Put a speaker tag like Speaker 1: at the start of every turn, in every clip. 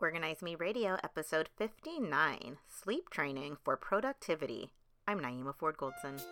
Speaker 1: Organize Me Radio, episode 59 Sleep Training for Productivity. I'm Naeemah Ford Goldson.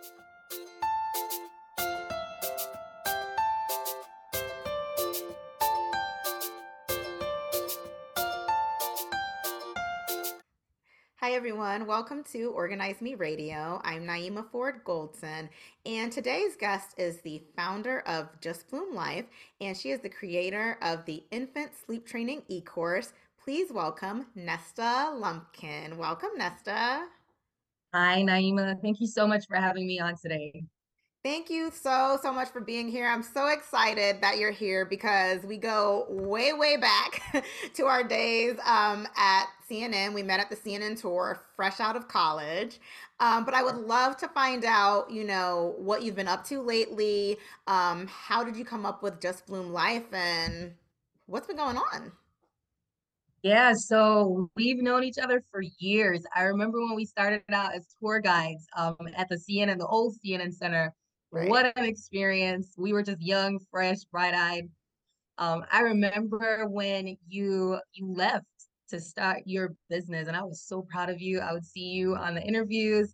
Speaker 1: Hi, everyone. Welcome to Organize Me Radio. I'm Naeemah Ford Goldson, and today's guest is the founder of Just Bloom Life, and she is the creator of the Infant Sleep Training e course, please welcome Nesta Lumpkin. Welcome, Nesta.
Speaker 2: Hi, Naeemah. Thank you so much for having me on today.
Speaker 1: Thank you so, so much for being here. I'm so excited that you're here because we go way, way back to our days um, at CNN. We met at the CNN tour, fresh out of college. Um, but I would love to find out, you know, what you've been up to lately. Um, how did you come up with Just Bloom Life and what's been going on?
Speaker 2: Yeah, so we've known each other for years. I remember when we started out as tour guides um, at the CNN, the old CNN Center. Right. What an experience. We were just young, fresh, bright-eyed. Um, I remember when you you left to start your business, and I was so proud of you. I would see you on the interviews,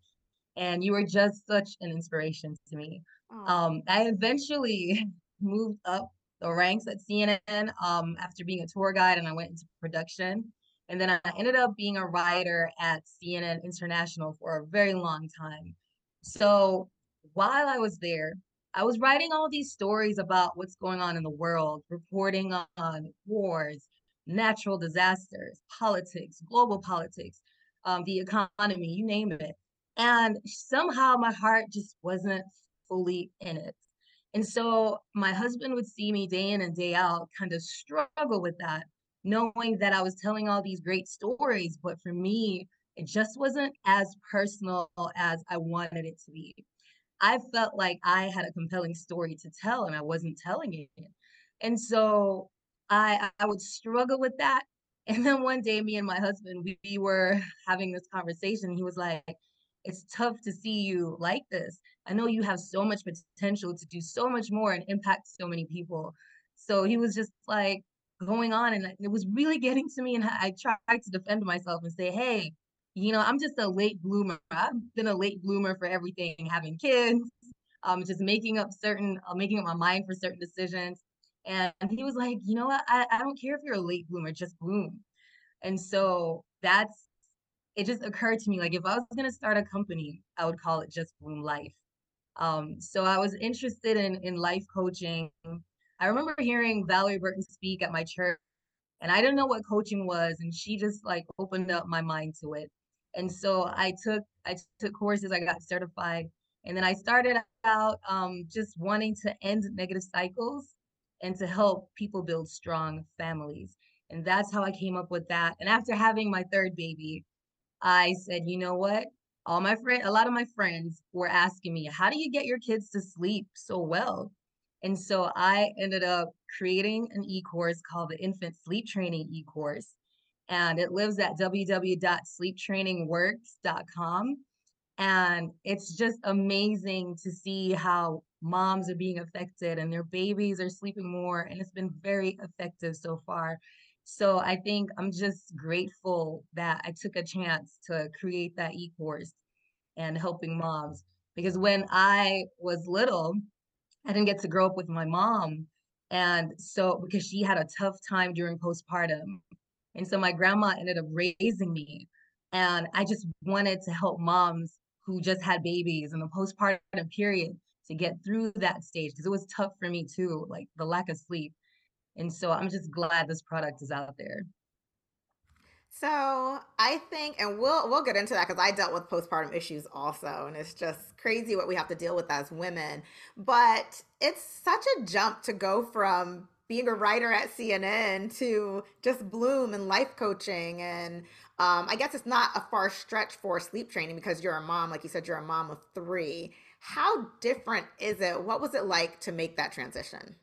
Speaker 2: and you were just such an inspiration to me. Um, I eventually moved up the ranks at CNN um, after being a tour guide, and I went into production. And then I ended up being a writer at CNN International for a very long time. So while I was there, I was writing all these stories about what's going on in the world, reporting on wars, natural disasters, politics, global politics, um, the economy, you name it. And somehow my heart just wasn't fully in it. And so my husband would see me day in and day out kind of struggle with that, knowing that I was telling all these great stories. But for me, it just wasn't as personal as I wanted it to be. I felt like I had a compelling story to tell and I wasn't telling it. And so I I would struggle with that. And then one day me and my husband we, we were having this conversation. He was like, it's tough to see you like this. I know you have so much potential to do so much more and impact so many people. So he was just like going on, and it was really getting to me. And I tried to defend myself and say, hey, you know, I'm just a late bloomer. I've been a late bloomer for everything, having kids, um, just making up certain, uh, making up my mind for certain decisions. And he was like, you know what? I, I don't care if you're a late bloomer, just bloom. And so that's it just occurred to me like if I was going to start a company, I would call it Just Bloom Life. Um, so I was interested in in life coaching. I remember hearing Valerie Burton speak at my church, and I didn't know what coaching was, and she just like opened up my mind to it. And so I took I took courses, I got certified, and then I started out um, just wanting to end negative cycles and to help people build strong families. And that's how I came up with that. And after having my third baby, I said, you know what? All my friend, a lot of my friends were asking me, how do you get your kids to sleep so well? And so I ended up creating an e-course called the Infant Sleep Training e-course. And it lives at www.sleeptrainingworks.com. And it's just amazing to see how moms are being affected and their babies are sleeping more. And it's been very effective so far. So I think I'm just grateful that I took a chance to create that e-course and helping moms. Because when I was little, I didn't get to grow up with my mom. And so because she had a tough time during postpartum. And so my grandma ended up raising me. And I just wanted to help moms who just had babies in the postpartum period to get through that stage because it was tough for me too, like the lack of sleep. And so I'm just glad this product is out there.
Speaker 1: So I think, and we'll we'll get into that because I dealt with postpartum issues also, and it's just crazy what we have to deal with as women. But it's such a jump to go from being a writer at CNN to just bloom and life coaching, and um, I guess it's not a far stretch for sleep training because you're a mom, like you said, you're a mom of three. How different is it? What was it like to make that transition?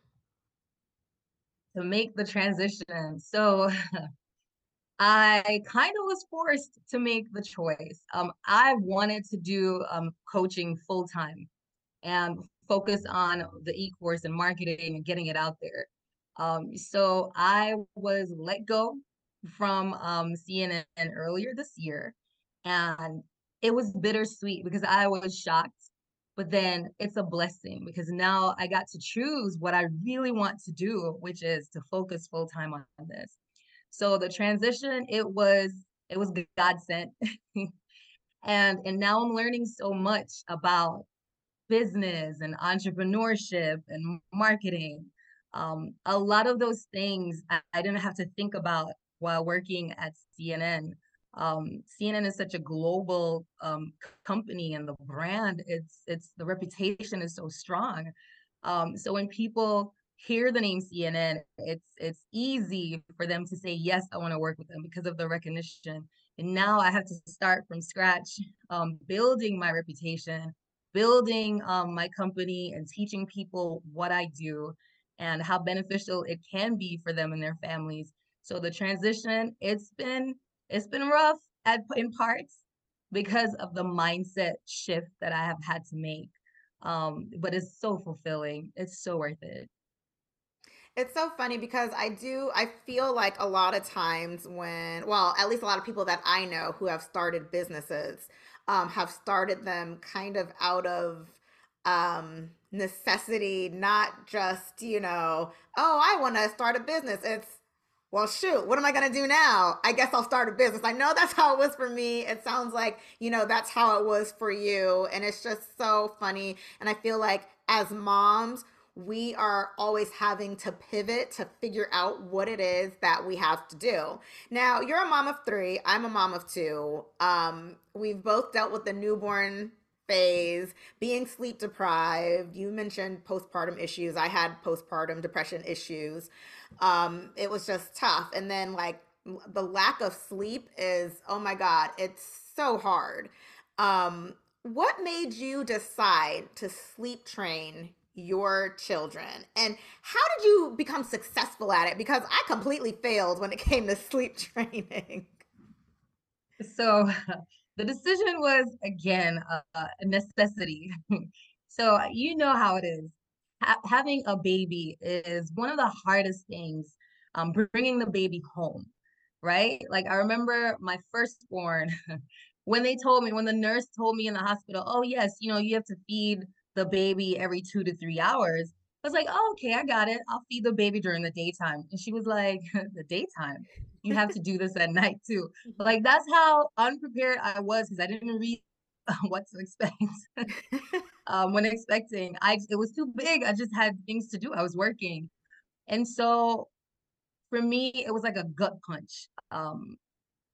Speaker 2: To make the transition. So I kind of was forced to make the choice. Um, I wanted to do um, coaching full time and focus on the e-course and marketing and getting it out there. Um, so I was let go from um, CNN earlier this year, and it was bittersweet because I was shocked, but then it's a blessing because now I got to choose what I really want to do, which is to focus full time on this. So the transition, it was it was God sent. and and now I'm learning so much about business and entrepreneurship and marketing. Um, a lot of those things I, I didn't have to think about while working at CNN. Um, CNN is such a global um, company, and the brand it's it's the reputation is so strong. Um, so when people hear the name CNN, it's it's easy for them to say yes, I want to work with them because of the recognition. And now I have to start from scratch, um, building my reputation, building um, my company, and teaching people what I do and how beneficial it can be for them and their families. So the transition, it's been it's been rough at in parts because of the mindset shift that I have had to make. Um, but it's so fulfilling. It's so worth it.
Speaker 1: It's so funny because I do, I feel like a lot of times when, well, at least a lot of people that I know who have started businesses um, have started them kind of out of um, necessity, not just, you know, oh, I want to start a business. It's, well, shoot, what am I going to do now? I guess I'll start a business. I know that's how it was for me. It sounds like, you know, that's how it was for you. And it's just so funny. And I feel like as moms, we are always having to pivot to figure out what it is that we have to do. Now, you're a mom of three, I'm a mom of two. Um, we've both dealt with the newborn phase, being sleep deprived. You mentioned postpartum issues. I had postpartum depression issues. Um, it was just tough. And then, like, the lack of sleep is, oh my God, it's so hard. Um, what made you decide to sleep train your children and how did you become successful at it because i completely failed when it came to sleep training
Speaker 2: so the decision was again a, necessity. So you know how it is. Ha- having a baby is one of the hardest things um, bringing the baby home right? Like i remember my firstborn when they told me when the nurse told me in the hospital oh yes you know you have to feed the baby every two to three hours. I was like, oh, okay, I got it. I'll feed the baby during the daytime. And she was like, the daytime? You have to do this at night too. But like that's how unprepared I was because I didn't read what to expect um, when expecting. I it was too big. I just had things to do. I was working, and so for me, it was like a gut punch. Um,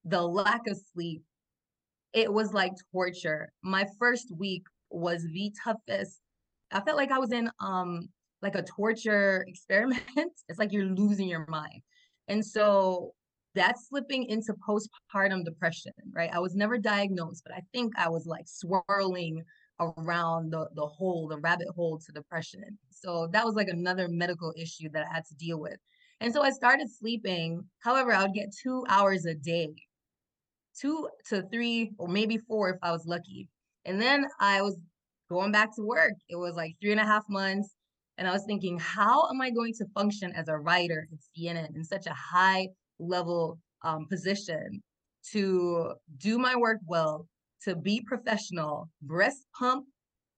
Speaker 2: the lack of sleep, it was like torture. My first week was the toughest. I felt like I was in um like a torture experiment. it's like you're losing your mind. And so that's slipping into postpartum depression, right? I was never diagnosed, but I think I was like swirling around the the hole, the rabbit hole to depression. So that was like another medical issue that I had to deal with. And so I started sleeping. However, I would get two hours a day, two to three, or maybe four if I was lucky. And then I was going back to work. It was like three and a half months. And I was thinking, how am I going to function as a writer at CNN in such a high level um, position to do my work well, to be professional, breast pump,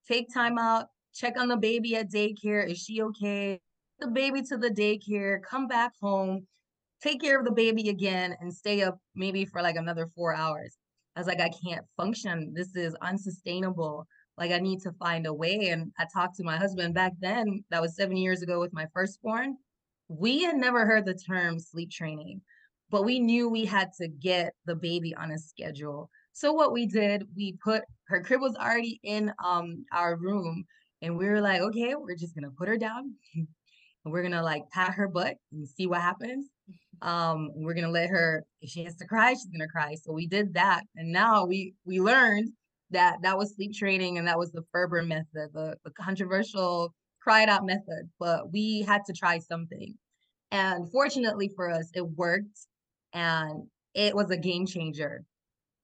Speaker 2: take time out, check on the baby at daycare. Is she okay? The baby to the daycare, come back home, take care of the baby again, and stay up maybe for like another four hours. I was like, I can't function. This is unsustainable. Like, I need to find a way. And I talked to my husband back then, that was seven years ago with my firstborn. We had never heard the term sleep training, but we knew we had to get the baby on a schedule. So, what we did, we put her crib was already in um, our room. And we were like, okay, we're just to put her down and we're to like pat her butt and see what happens. Um, we're gonna let her if she has to cry, she's gonna cry. So we did that, and now we we learned that that was sleep training and that was the Ferber method, the, the controversial cry it out method. But we had to try something, and fortunately for us, it worked, and it was a game changer.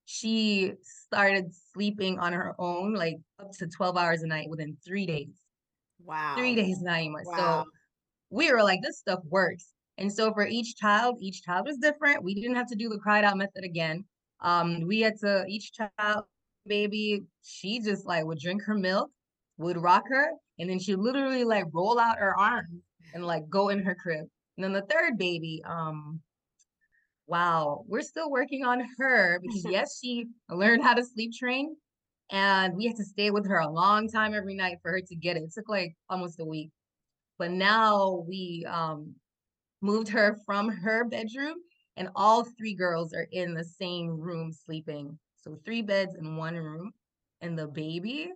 Speaker 2: She started sleeping on her own, like up to 12 hours a night within three days.
Speaker 1: Wow.
Speaker 2: Three days, Naeemah. Wow. So we were like, this stuff works. And so for each child, each child was different. We didn't have to do the cried out method again. Um, we had to each child baby, she just like would drink her milk, would rock her, and then she literally like roll out her arms and like go in her crib. And then the third baby, um, wow, we're still working on her because yes, she learned how to sleep train, and we had to stay with her a long time every night for her to get it. It took like almost a week. But now we um moved her from her bedroom and all three girls are in the same room sleeping. So three beds in one room. And the baby,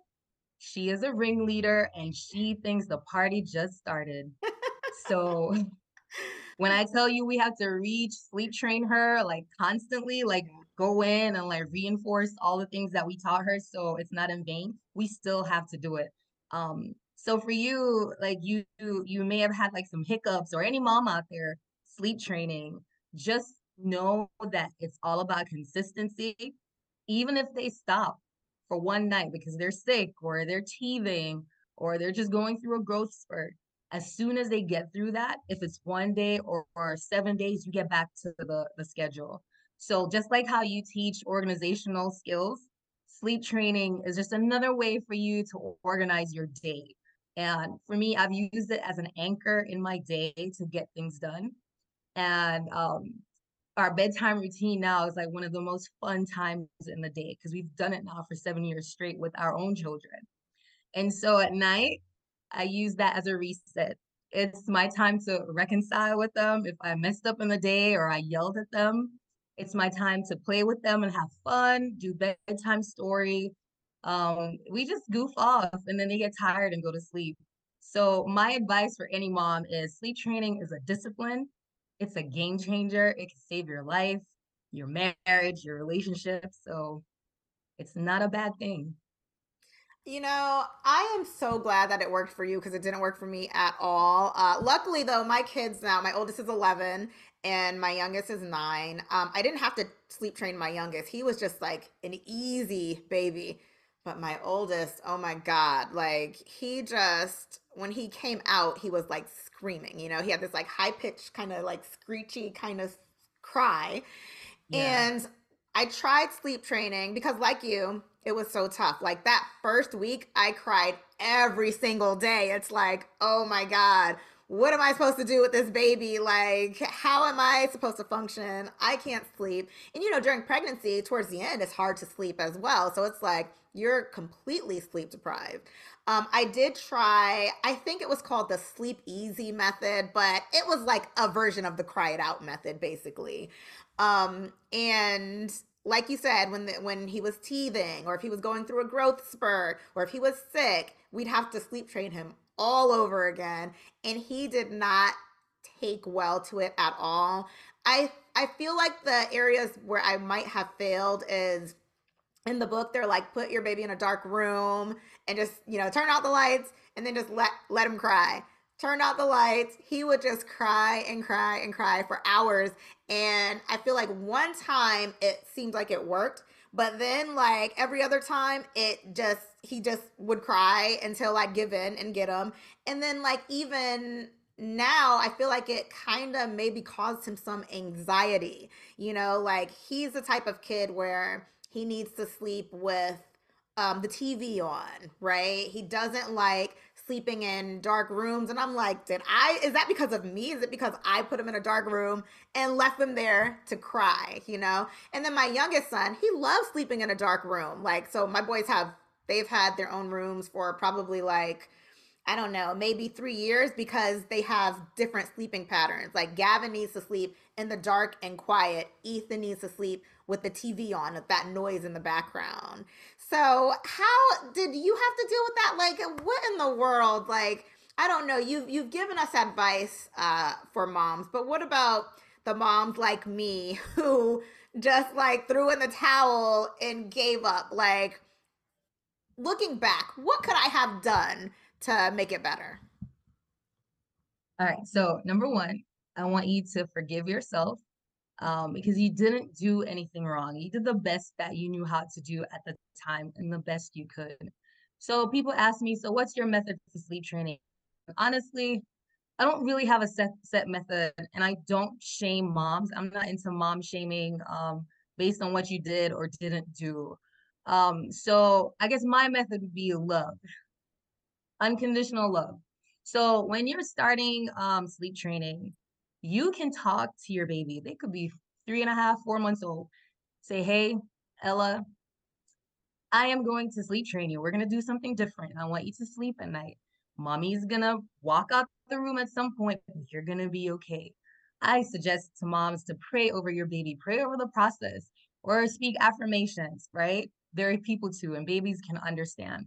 Speaker 2: she is a ringleader and she thinks the party just started. so when I tell you we have to reach sleep train her like constantly, like go in and like reinforce all the things that we taught her so it's not in vain, we still have to do it. Um, so for you, like you you may have had like some hiccups or any mom out there sleep training, just know that it's all about consistency. Even if they stop for one night because they're sick or they're teething or they're just going through a growth spurt, as soon as they get through that, if it's one day or, or seven days, you get back to the, the schedule. So just like how you teach organizational skills, sleep training is just another way for you to organize your day. And for me, I've used it as an anchor in my day to get things done. And um, our bedtime routine now is like one of the most fun times in the day because we've done it now for seven years straight with our own children. And so at night, I use that as a reset. It's my time to reconcile with them. If I messed up in the day or I yelled at them, it's my time to play with them and have fun, do bedtime story. Um, we just goof off and then they get tired and go to sleep. So my advice for any mom is sleep training is a discipline it's a game changer. It can save your life, your marriage, your relationship. So it's not a bad thing.
Speaker 1: You know, I am so glad that it worked for you because it didn't work for me at all. Uh, luckily, though, my kids now, my oldest is 11 and my youngest is nine. Um, I didn't have to sleep train my youngest. He was just like an easy baby. But my oldest, oh my God, like he just, when he came out, he was like screaming. You know, he had this like high pitched, kind of like screechy kind of cry. Yeah. And I tried sleep training because, like you, it was so tough. Like that first week, I cried every single day. It's like, oh my God, what am I supposed to do with this baby? Like, how am I supposed to function? I can't sleep. And you know, during pregnancy, towards the end, it's hard to sleep as well. So it's like you're completely sleep deprived. Um, I did try, I think it was called the sleep easy method, but it was like a version of the cry it out method, basically. Um, and like you said, when the, when he was teething, or if he was going through a growth spurt, or if he was sick, we'd have to sleep train him all over again, and he did not take well to it at all. I I feel like the areas where I might have failed is in the book they're like put your baby in a dark room and just you know turn out the lights and then just let let him cry turn out the lights he would just cry and cry and cry for hours and i feel like one time it seemed like it worked but then like every other time it just he just would cry until i'd give in and get him and then like even now I feel like it kind of maybe caused him some anxiety. You know, like he's the type of kid where he needs to sleep with um, the TV on, right? He doesn't like sleeping in dark rooms. And I'm like, did I, is that because of me? Is it because I put him in a dark room and left him there to cry, you know? And then my youngest son, he loves sleeping in a dark room. Like, so my boys have, they've had their own rooms for probably like, I don't know, maybe three years because they have different sleeping patterns. Like Gavin needs to sleep in the dark and quiet. Ethan needs to sleep with the TV on, with that noise in the background. So, how did you have to deal with that? Like, what in the world? Like, I don't know. You've you've given us advice uh, for moms, but what about the moms like me who just like threw in the towel and gave up? Like, looking back, what could I have done to make it better?
Speaker 2: All right. So, number one, I want you to forgive yourself um, because you didn't do anything wrong. You did the best that you knew how to do at the time and the best you could. So people ask me, so what's your method for sleep training? Honestly, I don't really have a set set method and I don't shame moms. I'm not into mom shaming um based on what you did or didn't do. Um so I guess my method would be love. Unconditional love. So when you're starting um sleep training, you can talk to your baby. They could be three and a half, four months old. Say, hey, Ella, I am going to sleep train you. We're going to do something different. I want you to sleep at night. Mommy's going to walk out the room at some point, you're going to be okay. I suggest to moms to pray over your baby, pray over the process, or speak affirmations, right? There are people too, and babies can understand.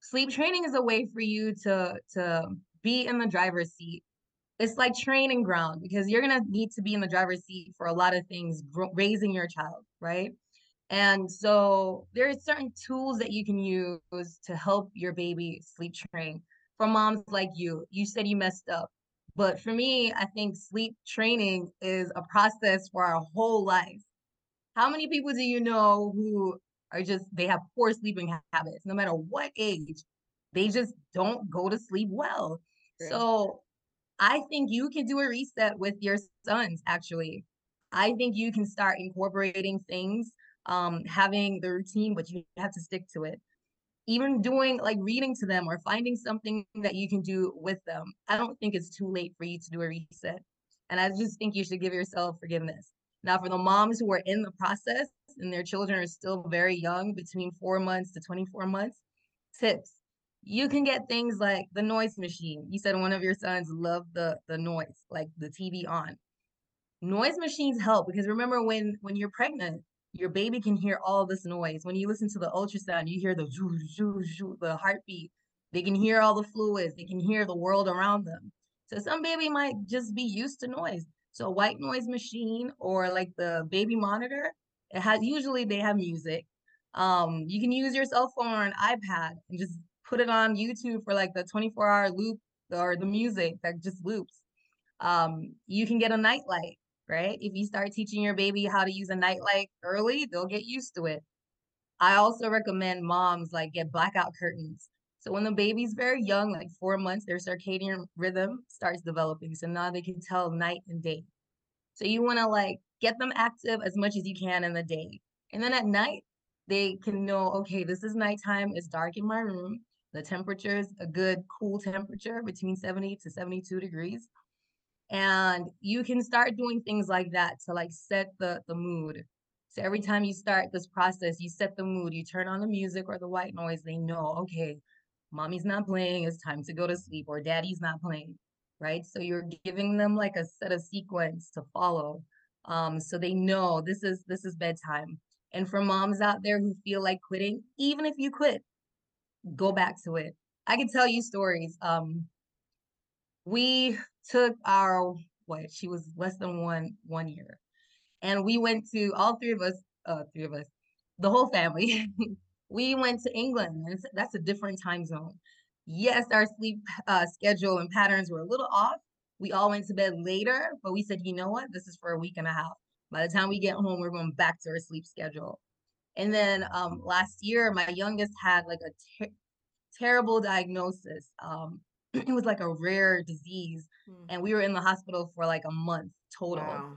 Speaker 2: Sleep training is a way for you to, to be in the driver's seat. It's like training ground because you're going to need to be in the driver's seat for a lot of things, raising your child, right? And so there are certain tools that you can use to help your baby sleep train. For moms like you, you said you messed up. But for me, I think sleep training is a process for our whole life. How many people do you know who are just, they have poor sleeping habits, no matter what age, they just don't go to sleep well. So I think you can do a reset with your sons, actually. I think you can start incorporating things um, having the routine, but you have to stick to it. Even doing like reading to them or finding something that you can do with them. I don't think it's too late for you to do a reset. And I just think you should give yourself forgiveness. Now, for the moms who are in the process and their children are still very young, between four months to 24 months, tips. You can get things like the noise machine. You said one of your sons loved the the noise, like the TV on. Noise machines help because remember when when you're pregnant, your baby can hear all this noise. When you listen to the ultrasound, you hear the zoo, zoo, zoo, the heartbeat. They can hear all the fluids. They can hear the world around them. So some baby might just be used to noise. So a white noise machine or like the baby monitor, it has usually they have music. Um, you can use your cell phone or an iPad and just put it on YouTube for like the 24 hour loop or the music that just loops. Um, you can get a nightlight right? If you start teaching your baby how to use a nightlight early, they'll get used to it. I also recommend moms like get blackout curtains. So when the baby's very young, like four months, their circadian rhythm starts developing. So now they can tell night and day. So you want to like get them active as much as you can in the day. And then at night, they can know, okay, this is nighttime, it's dark in my room. The temperature is a good cool temperature between 70 to 72 degrees. And you can start doing things like that to like set the the mood. So every time you start this process you set the mood you turn on the music or the white noise they know okay mommy's not playing it's time to go to sleep or daddy's not playing right? So you're giving them like a set of sequence to follow um so they know this is this is bedtime. And for moms out there who feel like quitting even if you quit go back to it. I can tell you stories um we took our what she was less than one one year and we went to all three of us uh three of us the whole family we went to england and that's a different time zone. Yes our sleep uh, schedule and patterns were a little off. We all went to bed later but we said you know what? This is for a week and a half. By the time we get home we're going back to our sleep schedule and then um last year my youngest had like a ter- terrible diagnosis um it was like a rare disease mm. and we were in the hospital for like a month total wow.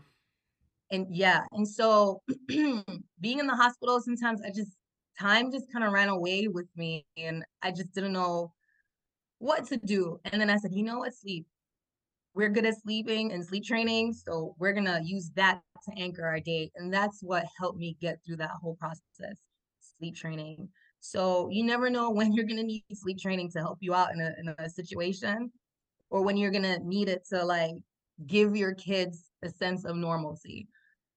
Speaker 2: and yeah and so being in the hospital sometimes i just time just kind of ran away with me and i just didn't know what to do and then i said you know what sleep we're good at sleeping and sleep training so we're going to use that to anchor our day and that's what helped me get through that whole process sleep training so you never know when you're going to need sleep training to help you out in a, in a situation or when you're going to need it to like give your kids a sense of normalcy.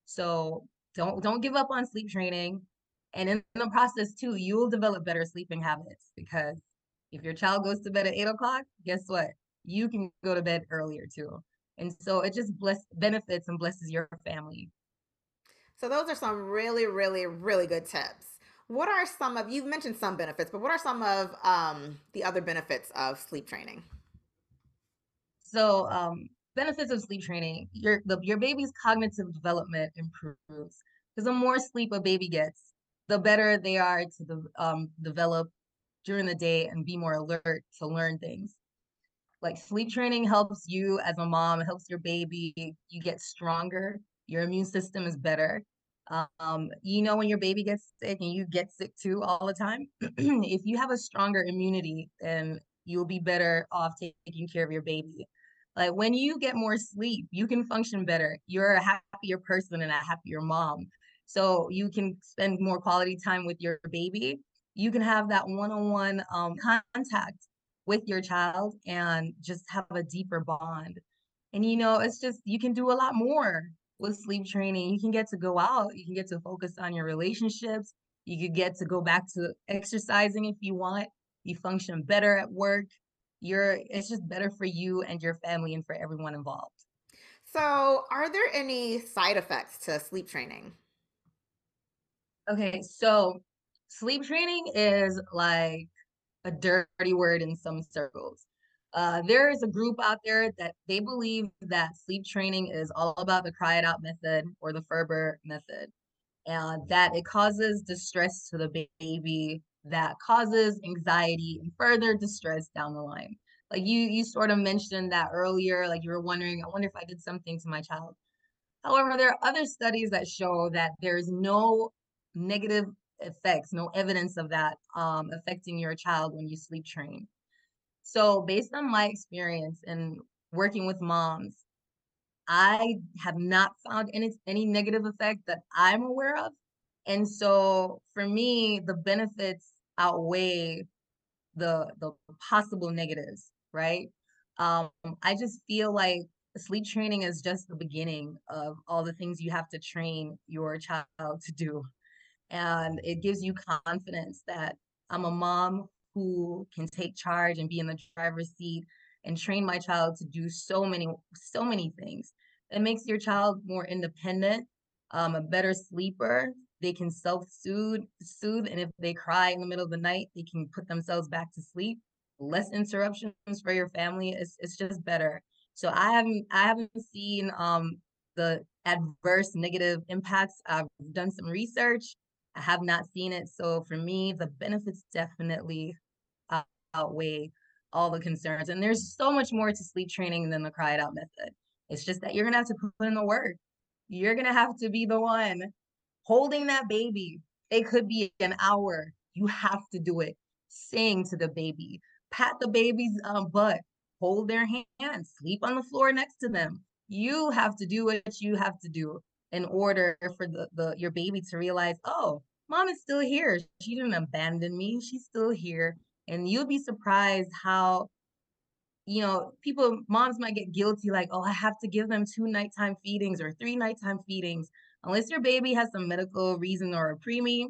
Speaker 2: So don't don't give up on sleep training. And in the process too, you'll develop better sleeping habits because if your child goes to bed at eight o'clock, guess what? You can go to bed earlier too. And so it just bless benefits and blesses your family.
Speaker 1: So those are some really, really, really good tips. What are some of you've mentioned some benefits, but what are some of um, the other benefits of sleep training?
Speaker 2: So um, benefits of sleep training: your the, your baby's cognitive development improves because the more sleep a baby gets, the better they are to um, develop during the day and be more alert to learn things. Like sleep training helps you as a mom, it helps your baby, you get stronger, your immune system is better. Um, you know, when your baby gets sick and you get sick too all the time, if you have a stronger immunity, then you'll be better off taking care of your baby. Like when you get more sleep, you can function better. You're a happier person and a happier mom. So you can spend more quality time with your baby. You can have that one-on-one um, contact with your child and just have a deeper bond. And you know, it's just you can do a lot more with sleep training. You can get to go out, you can get to focus on your relationships, you could get to go back to exercising if you want. You function better at work. You're it's just better for you and your family and for everyone involved.
Speaker 1: So, are there any side effects to sleep training?
Speaker 2: Okay, so sleep training is like a dirty word in some circles. Uh, there is a group out there that they believe that sleep training is all about the cry it out method or the Ferber method, and that it causes distress to the baby that causes anxiety and further distress down the line. Like you, you sort of mentioned that earlier. Like you were wondering, I wonder if I did something to my child. However, there are other studies that show that there's no negative effects, no evidence of that um, affecting your child when you sleep train. So, based on my experience and working with moms, I have not found any any negative effect that I'm aware of. And so for me, the benefits outweigh the the possible negatives, right? Um, I just feel like sleep training is just the beginning of all the things you have to train your child to do and it gives you confidence that I'm a mom who can take charge and be in the driver's seat and train my child to do so many so many things. It makes your child more independent, um, a better sleeper. They can self-soothe, soothe, and if they cry in the middle of the night, they can put themselves back to sleep. Less interruptions for your family. It's it's just better. So I haven't I haven't seen um the adverse negative impacts. I've done some research I have not seen it. So for me, the benefits definitely outweigh all the concerns. And there's so much more to sleep training than the cry it out method. It's just that you're going to have to put in the work. You're going to have to be the one holding that baby. It could be an hour. You have to do it. Sing to the baby, pat the baby's um, butt, hold their hand, sleep on the floor next to them. You have to do what you have to do in order for the, the your baby to realize, oh, mom is still here. She didn't abandon me. She's still here. And you'll be surprised how, you know, people, moms might get guilty, like, oh, I have to give them two nighttime feedings or three nighttime feedings. Unless your baby has some medical reason or a preemie,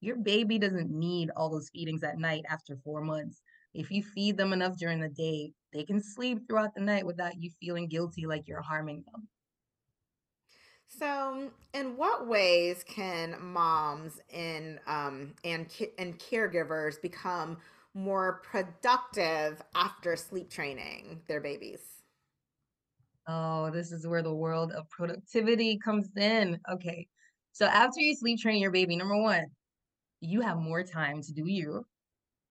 Speaker 2: your baby doesn't need all those feedings at night after four months. If you feed them enough during the day, they can sleep throughout the night without you feeling guilty like you're harming them.
Speaker 1: So, in what ways can moms and um, and and caregivers become more productive after sleep training their babies?
Speaker 2: Oh, this is where the world of productivity comes in. Okay. So after you sleep train your baby, number one, you have more time to do you,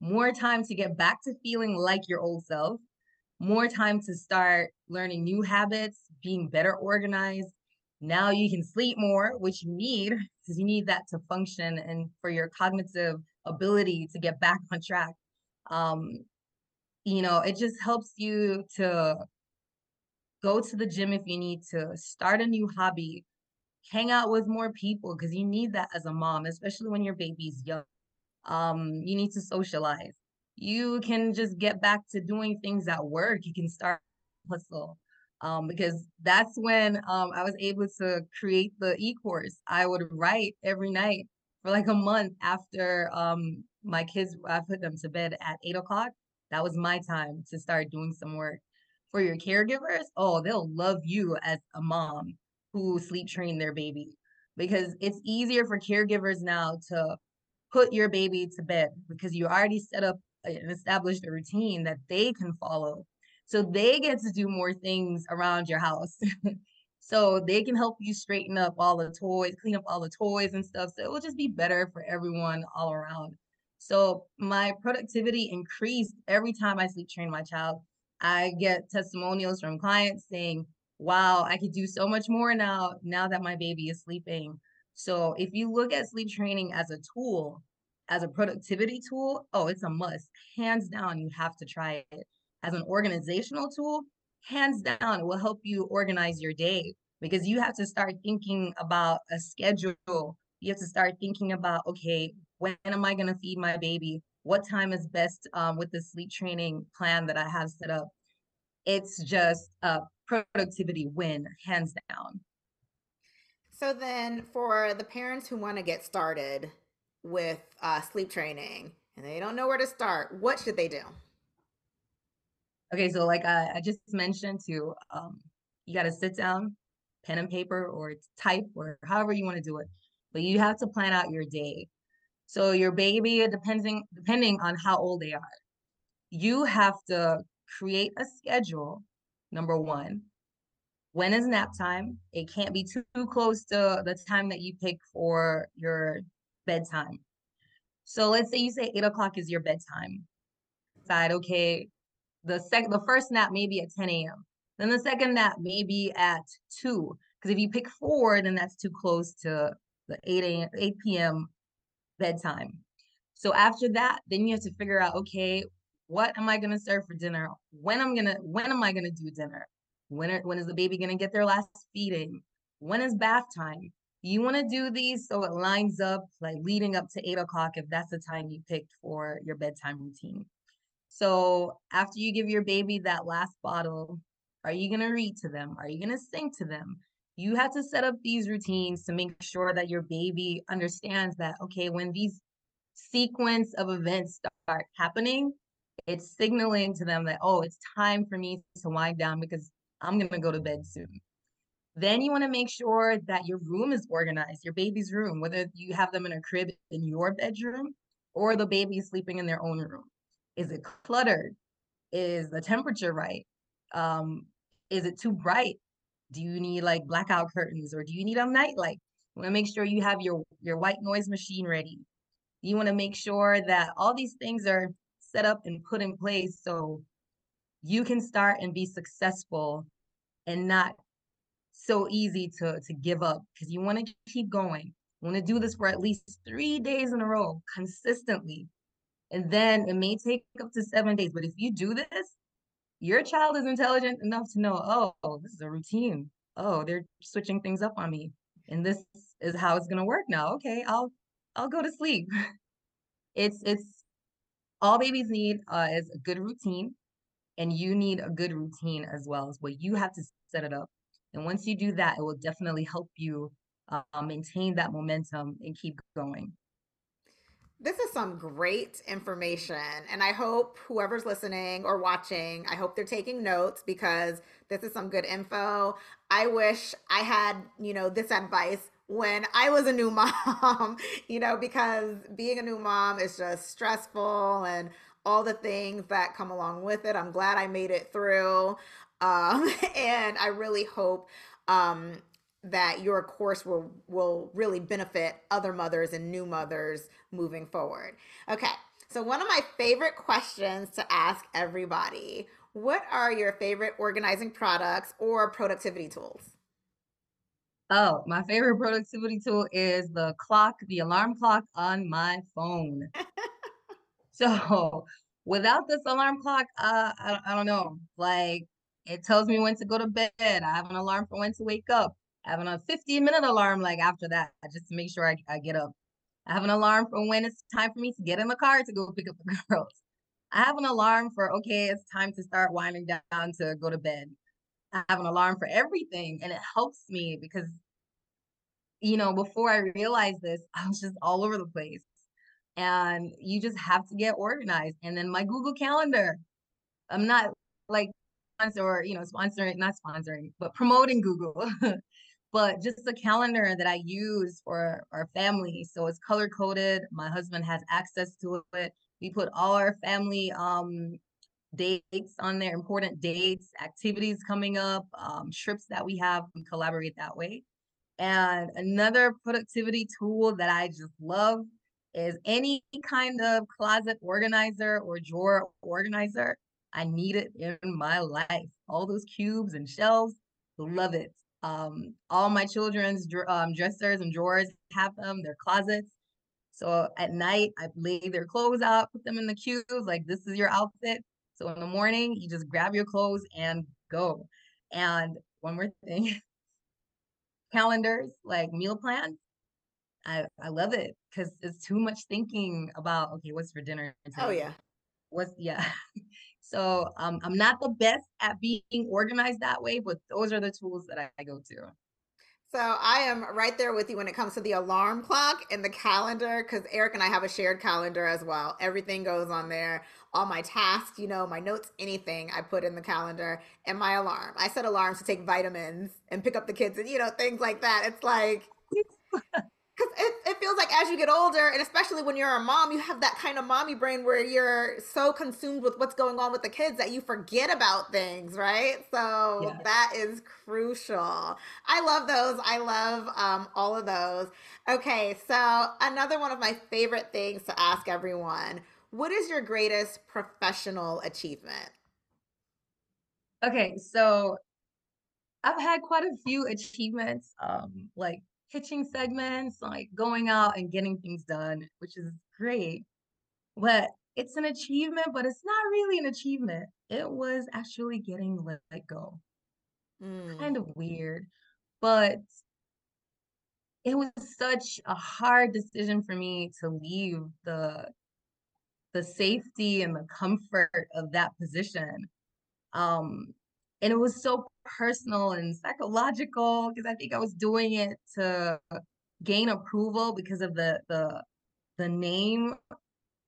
Speaker 2: more time to get back to feeling like your old self, more time to start learning new habits, being better organized, now you can sleep more, which you need because you need that to function and for your cognitive ability to get back on track. Um, you know, it just helps you to go to the gym if you need to, start a new hobby, hang out with more people because you need that as a mom, especially when your baby's young. Um, you need to socialize. You can just get back to doing things at work. You can start hustle um, because that's when um, I was able to create the e-course. I would write every night for like a month after um, my kids, I put them to bed at eight o'clock. That was my time to start doing some work. For your caregivers, oh, they'll love you as a mom who sleep trained their baby because it's easier for caregivers now to put your baby to bed because you already set up and established a routine that they can follow so they get to do more things around your house. so they can help you straighten up all the toys, clean up all the toys and stuff. So it will just be better for everyone all around. So my productivity increased every time I sleep train my child. I get testimonials from clients saying, wow, I could do so much more now, now that my baby is sleeping. So if you look at sleep training as a tool, as a productivity tool, oh, it's a must. Hands down, you have to try it. As an organizational tool, hands down, will help you organize your day because you have to start thinking about a schedule. You have to start thinking about, okay, when am I going to feed my baby? What time is best um, with the sleep training plan that I have set up? It's just a productivity win, hands down.
Speaker 1: So then, for the parents who want to get started with uh, sleep training and they don't know where to start, what should they do?
Speaker 2: Okay, so like I, I just mentioned to um, you got to sit down, pen and paper, or type, or however you want to do it. But you have to plan out your day. So your baby, depending depending on how old they are, you have to create a schedule. Number one, when is nap time? It can't be too close to the time that you pick for your bedtime. So let's say you say eight o'clock is your bedtime. Decide, okay, the second the first nap maybe at 10 a.m. Then the second nap maybe at two. Because if you pick four, then that's too close to the 8 a.m. 8 p.m. bedtime. So after that, then you have to figure out, okay, what am I gonna serve for dinner? When I'm gonna when am I gonna do dinner? When are, when is the baby gonna get their last feeding? When is bath time? You want to do these so it lines up like leading up to eight o'clock if that's the time you picked for your bedtime routine. So after you give your baby that last bottle, are you going to read to them? Are you going to sing to them? You have to set up these routines to make sure that your baby understands that, okay, when these sequence of events start happening, it's signaling to them that, oh, it's time for me to wind down because I'm going to go to bed soon. Then you want to make sure that your room is organized, your baby's room, whether you have them in a crib in your bedroom or the baby is sleeping in their own room. Is it cluttered? Is the temperature right? Um, is it too bright? Do you need like blackout curtains or do you need a nightlight? You want to make sure you have your your white noise machine ready. You want to make sure that all these things are set up and put in place so you can start and be successful and not so easy to to give up because you want to keep going. You want to do this for at least three days in a row consistently. And then it may take up to seven days. But if you do this, your child is intelligent enough to know, oh, this is a routine. Oh, they're switching things up on me. And this is how it's gonna work now. Okay, I'll I'll go to sleep. it's it's all babies need uh, is a good routine, and you need a good routine as well as what you have to set it up. And once you do that, it will definitely help you uh, maintain that momentum and keep going.
Speaker 1: This is some great information. And I hope whoever's listening or watching, I hope they're taking notes because this is some good info. I wish I had, you know, this advice when I was a new mom, you know, because being a new mom is just stressful and all the things that come along with it. I'm glad I made it through. Um, and I really hope um, that your course will will really benefit other mothers and new mothers moving forward. Okay. So one of my favorite questions to ask everybody, what are your favorite organizing products or productivity tools?
Speaker 2: Oh, my favorite productivity tool is the clock, the alarm clock on my phone. so, without this alarm clock, uh, I, I don't know. Like, it tells me when to go to bed. I have an alarm for when to wake up having a uh, 15 minute alarm like after that just to make sure I, I get up. I have an alarm for when it's time for me to get in the car to go pick up the girls. I have an alarm for okay, it's time to start winding down to go to bed. I have an alarm for everything and it helps me because you know, before I realized this, I was just all over the place. And you just have to get organized. And then my Google Calendar. I'm not like sponsor or you know, sponsoring, not sponsoring, but promoting Google. but just a calendar that I use for our family. So it's color coded. My husband has access to it. We put all our family um, dates on there, important dates, activities coming up, um, trips that we have. We collaborate that way. And another productivity tool that I just love is any kind of closet organizer or drawer organizer. I need it in my life. All those cubes and shelves, love it. Um, all my children's um, dressers and drawers have them, their closets. So at night, I lay their clothes out, put them in the cubes, like this is your outfit. So in the morning, you just grab your clothes and go. And one more thing calendars, like meal plans. I, I love it because it's too much thinking about, okay, what's for dinner?
Speaker 1: Today? Oh, yeah.
Speaker 2: What's, yeah. so um, I'm not the best at being organized that way, but those are the tools that I, I go to.
Speaker 1: So I am right there with you when it comes to the alarm clock and the calendar because Eric and I have a shared calendar as well. Everything goes on there. All my tasks, you know, my notes, anything I put in the calendar and my alarm. I set alarms to take vitamins and pick up the kids and, you know, things like that. It's like because it, it feels like as you get older and especially when you're a mom you have that kind of mommy brain where you're so consumed with what's going on with the kids that you forget about things right? So yes. that is crucial. I love those. I love um, all of those. Okay so another one of my favorite things to ask everyone what is your greatest professional achievement?
Speaker 2: Okay so i've had quite a few achievements um, like pitching segments, like going out and getting things done, which is great. But it's an achievement, but it's not really an achievement. It was actually getting let, let go. Mm. Kind of weird, but it was such a hard decision for me to leave the the safety and the comfort of that position. Um, and it was so personal and psychological because I think I was doing it to gain approval because of the the the name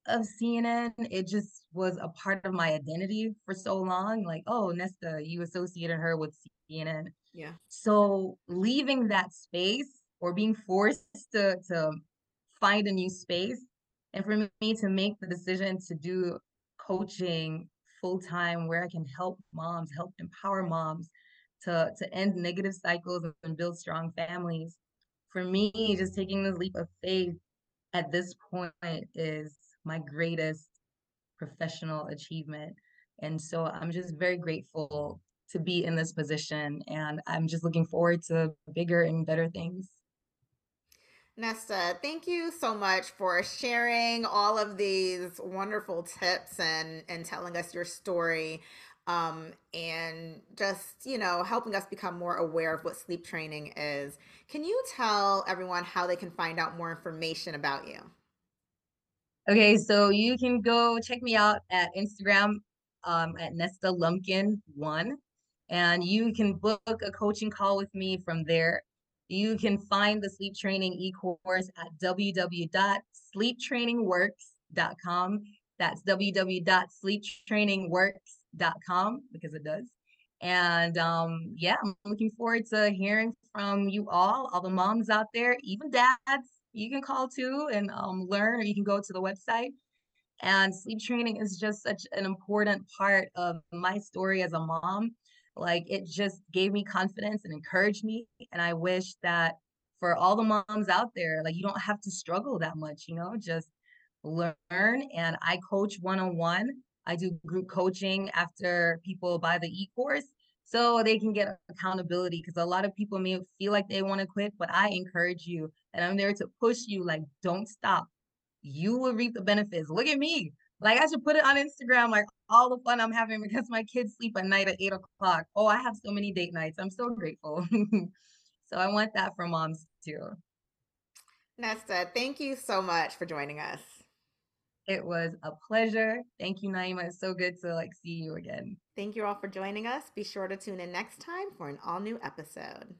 Speaker 2: of CNN. It just was a part of my identity for so long. Like, oh, Nesta, you associated her with CNN.
Speaker 1: Yeah.
Speaker 2: So leaving that space or being forced to to find a new space and for me to make the decision to do coaching full time where I can help moms, help empower moms to, to end negative cycles and build strong families. For me, just taking this leap of faith at this point is my greatest professional achievement. And so I'm just very grateful to be in this position. And I'm just looking forward to bigger and better things.
Speaker 1: Nesta, thank you so much for sharing all of these wonderful tips and, and telling us your story um, and just, you know, helping us become more aware of what sleep training is. Can you tell everyone how they can find out more information about you?
Speaker 2: Okay, so you can go check me out at Instagram um, at Nesta Lumpkin one, and you can book a coaching call with me from there. You can find the sleep training e-course at www.sleeptrainingworks.com. That's www.sleeptrainingworks.com because it does. And um, yeah, I'm looking forward to hearing from you all, all the moms out there, even dads. You can call too and um, learn, or you can go to the website. And sleep training is just such an important part of my story as a mom like it just gave me confidence and encouraged me. And I wish that for all the moms out there, like you don't have to struggle that much, you know, just learn. And I coach one on one. I do group coaching after people buy the e course so they can get accountability because a lot of people may feel like they want to quit, but I encourage you and I'm there to push you like, don't stop. You will reap the benefits. Look at me. Like I should put it on Instagram, like all the fun I'm having because my kids sleep at night at eight o'clock. Oh, I have so many date nights. I'm so grateful. so I want that for moms too.
Speaker 1: Nesta, thank you so much for joining us.
Speaker 2: It was a pleasure. Thank you, Naeemah. It's so good to like see you again.
Speaker 1: Thank you all for joining us. Be sure to tune in next time for an all new episode.